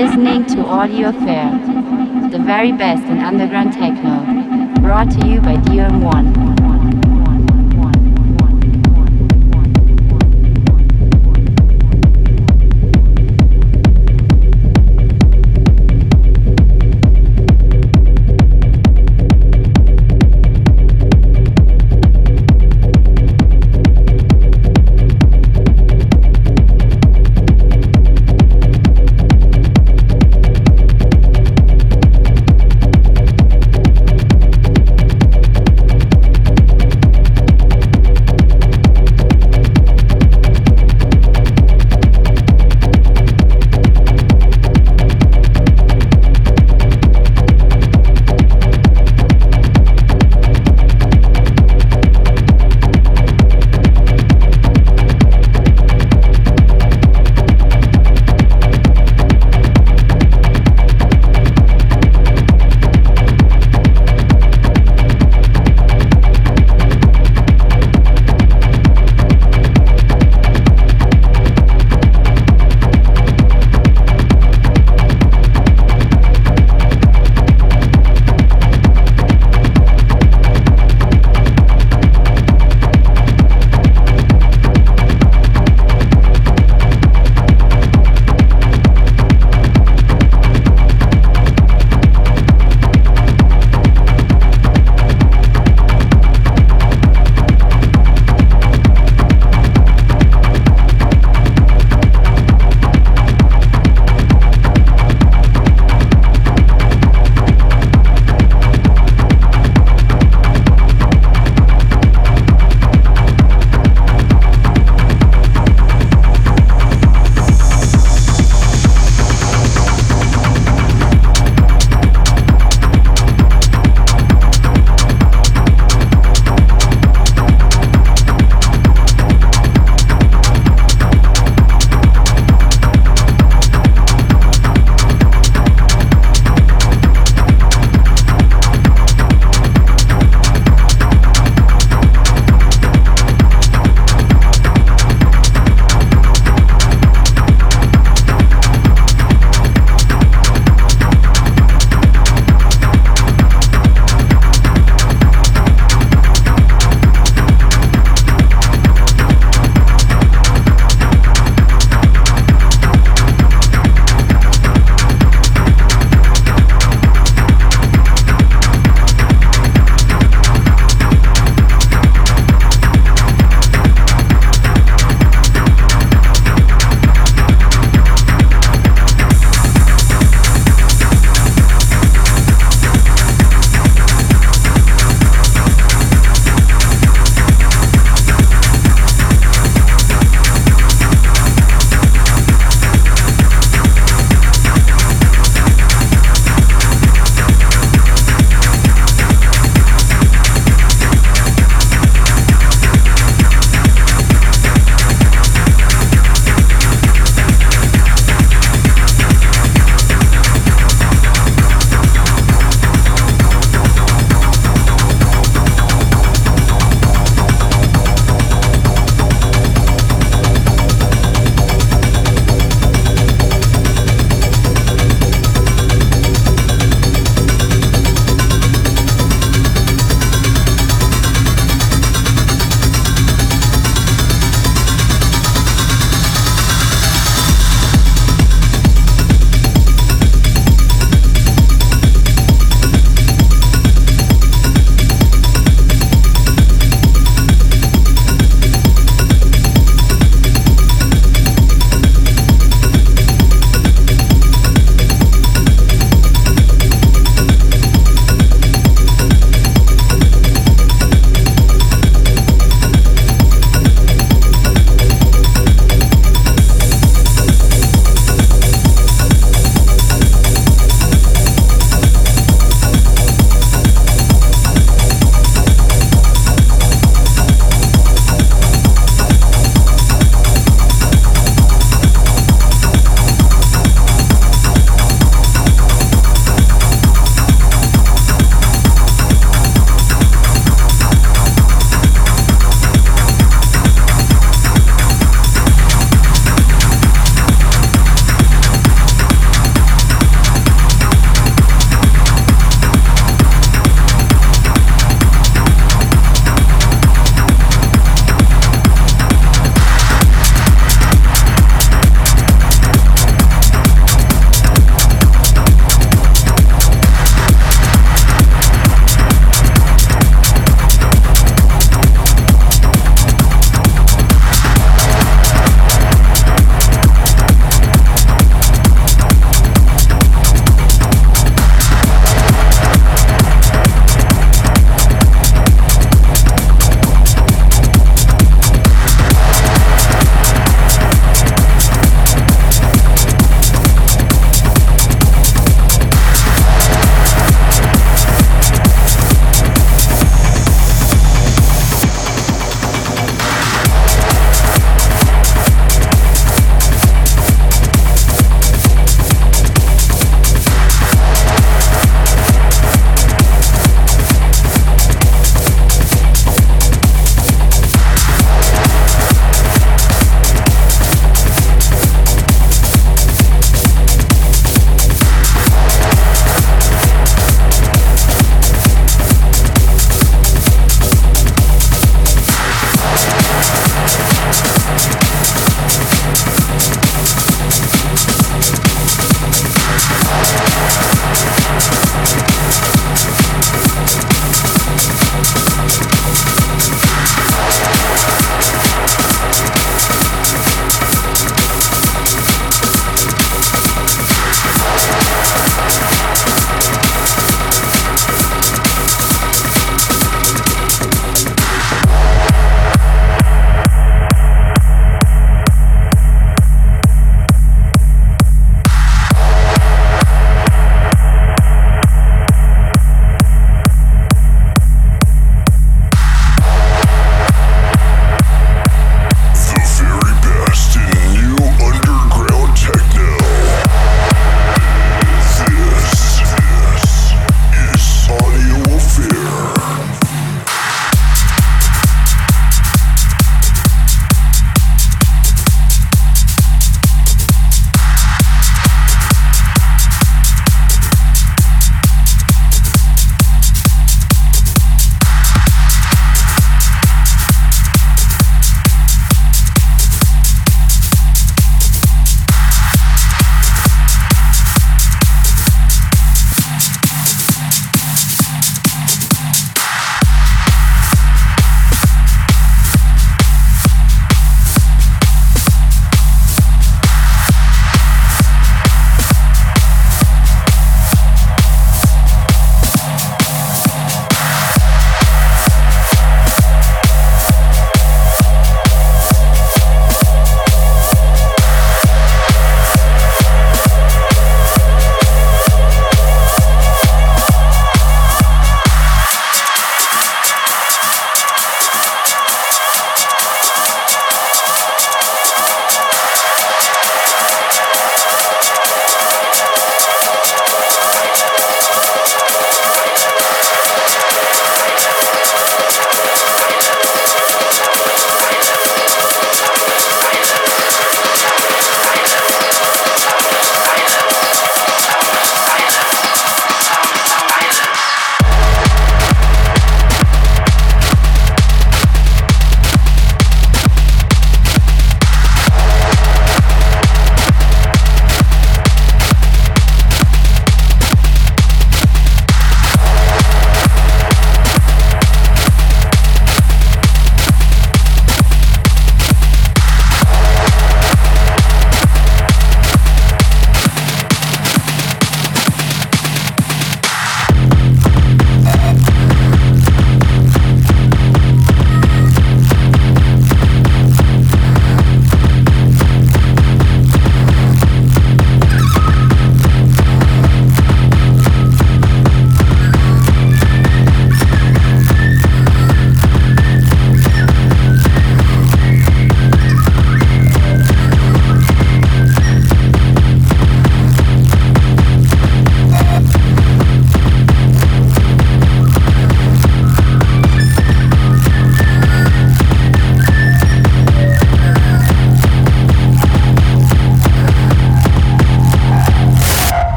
listening to Audio Affair, the very best in underground techno, brought to you by DOM1.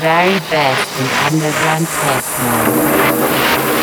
very best in underground techno.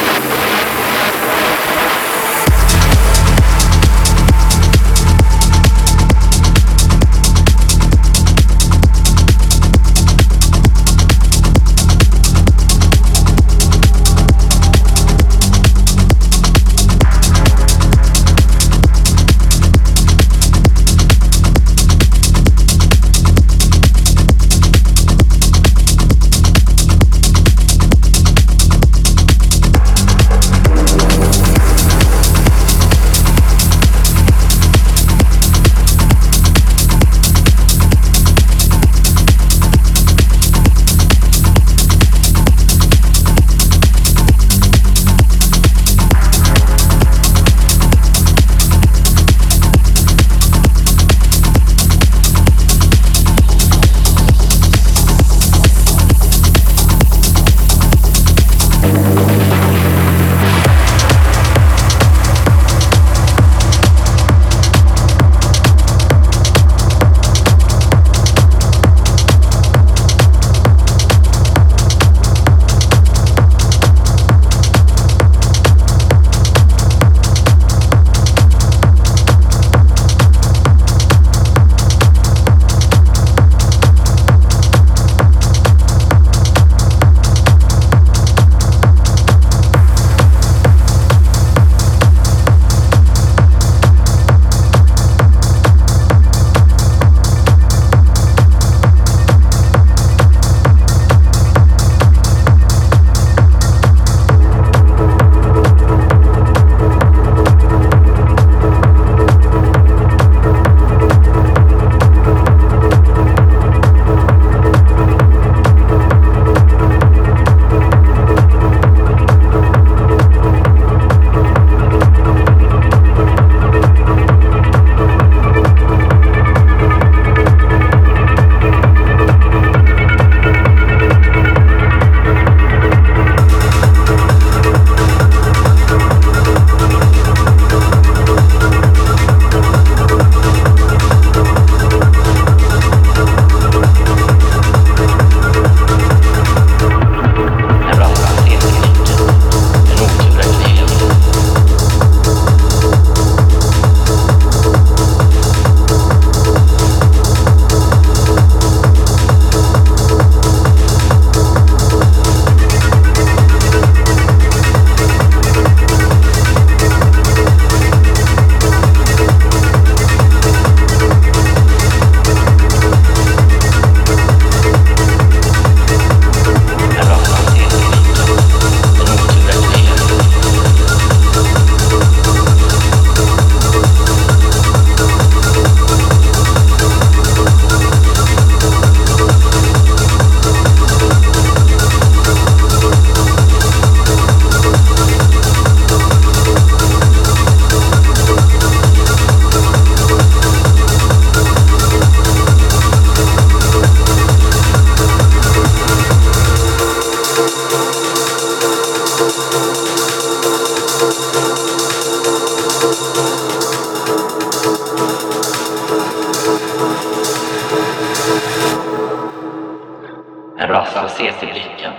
fastlöshet i blicken,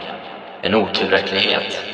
en otillräcklighet.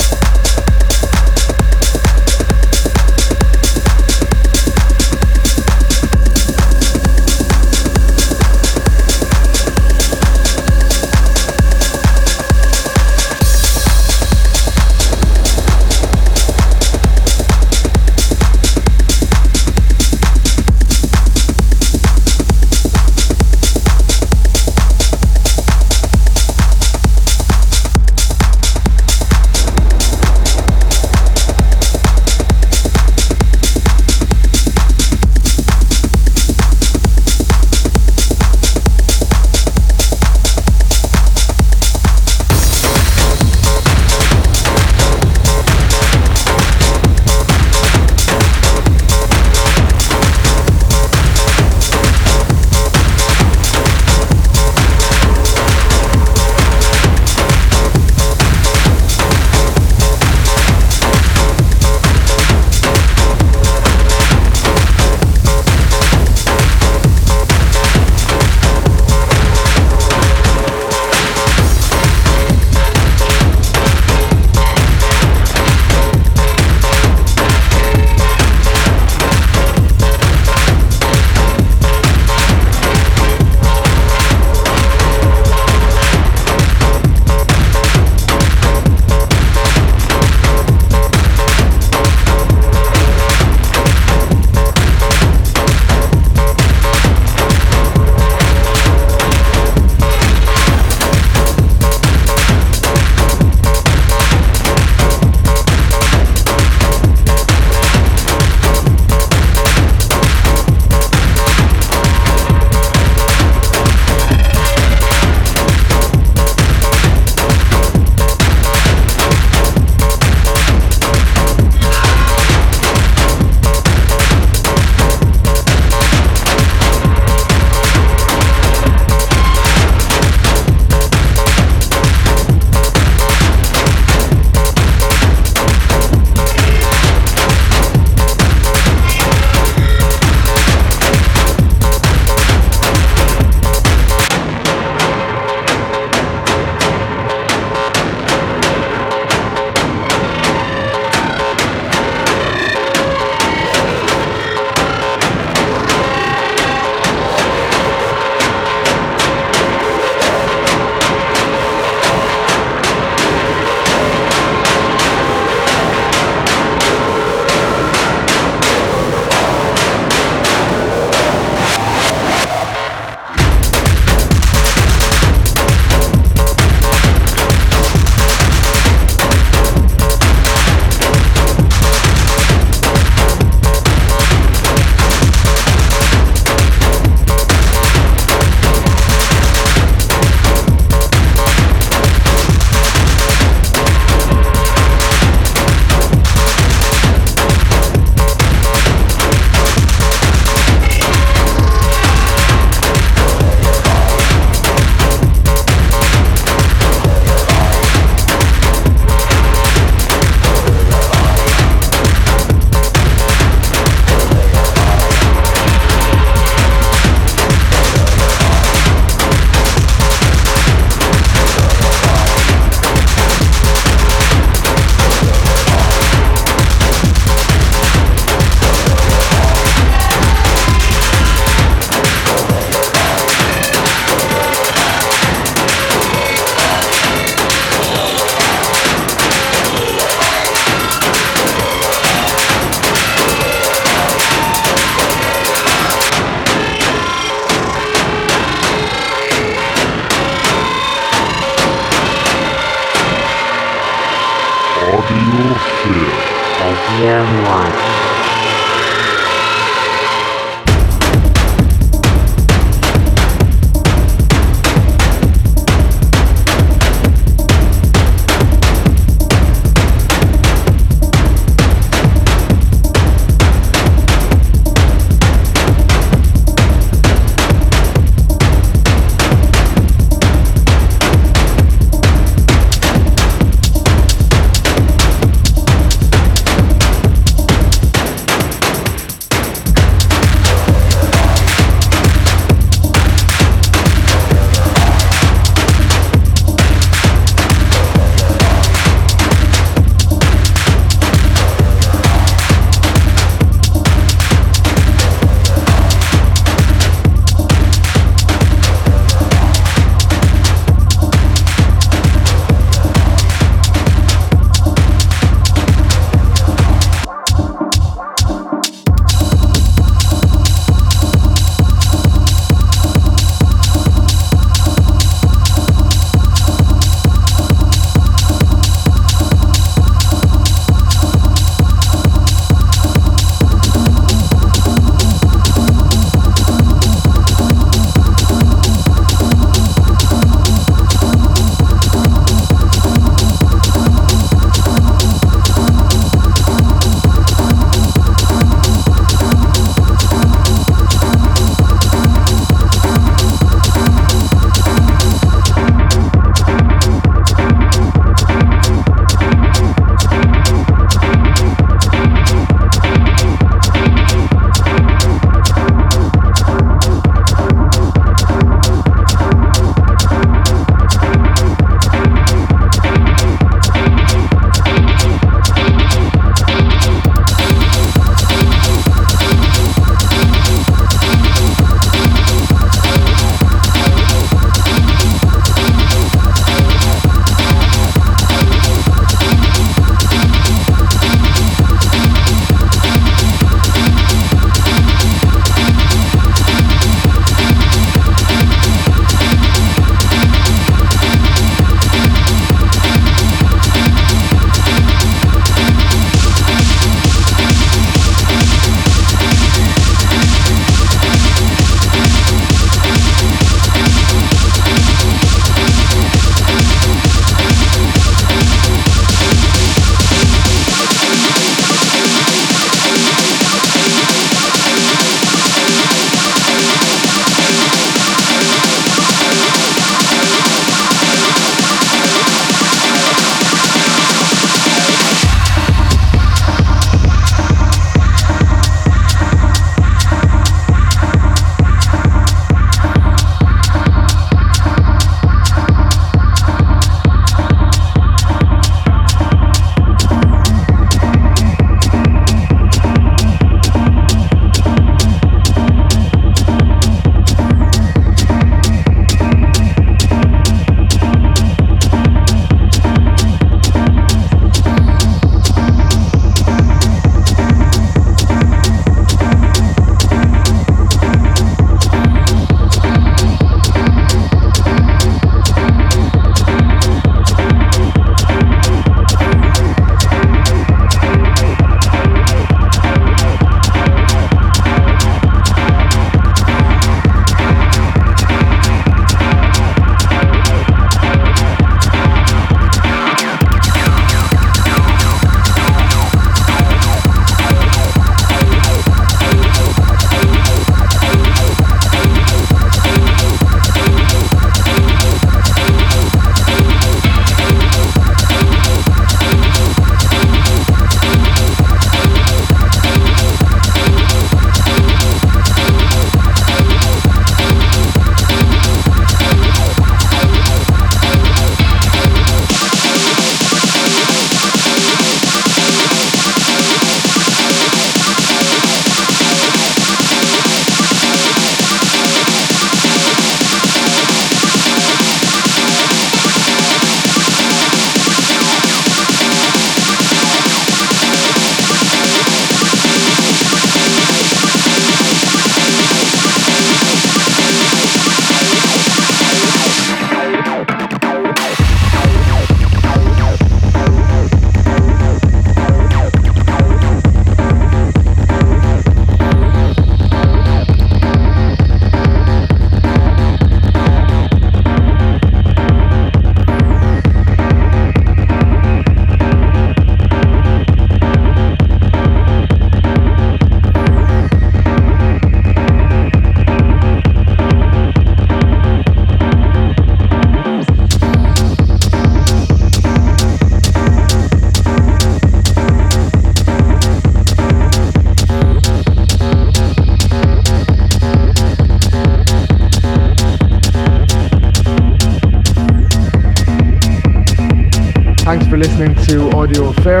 To Audio Affair.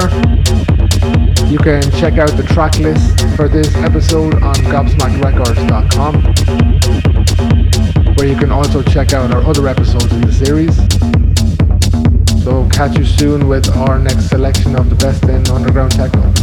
You can check out the track list for this episode on gobsmackrecords.com, where you can also check out our other episodes in the series. So catch you soon with our next selection of the best in underground techno.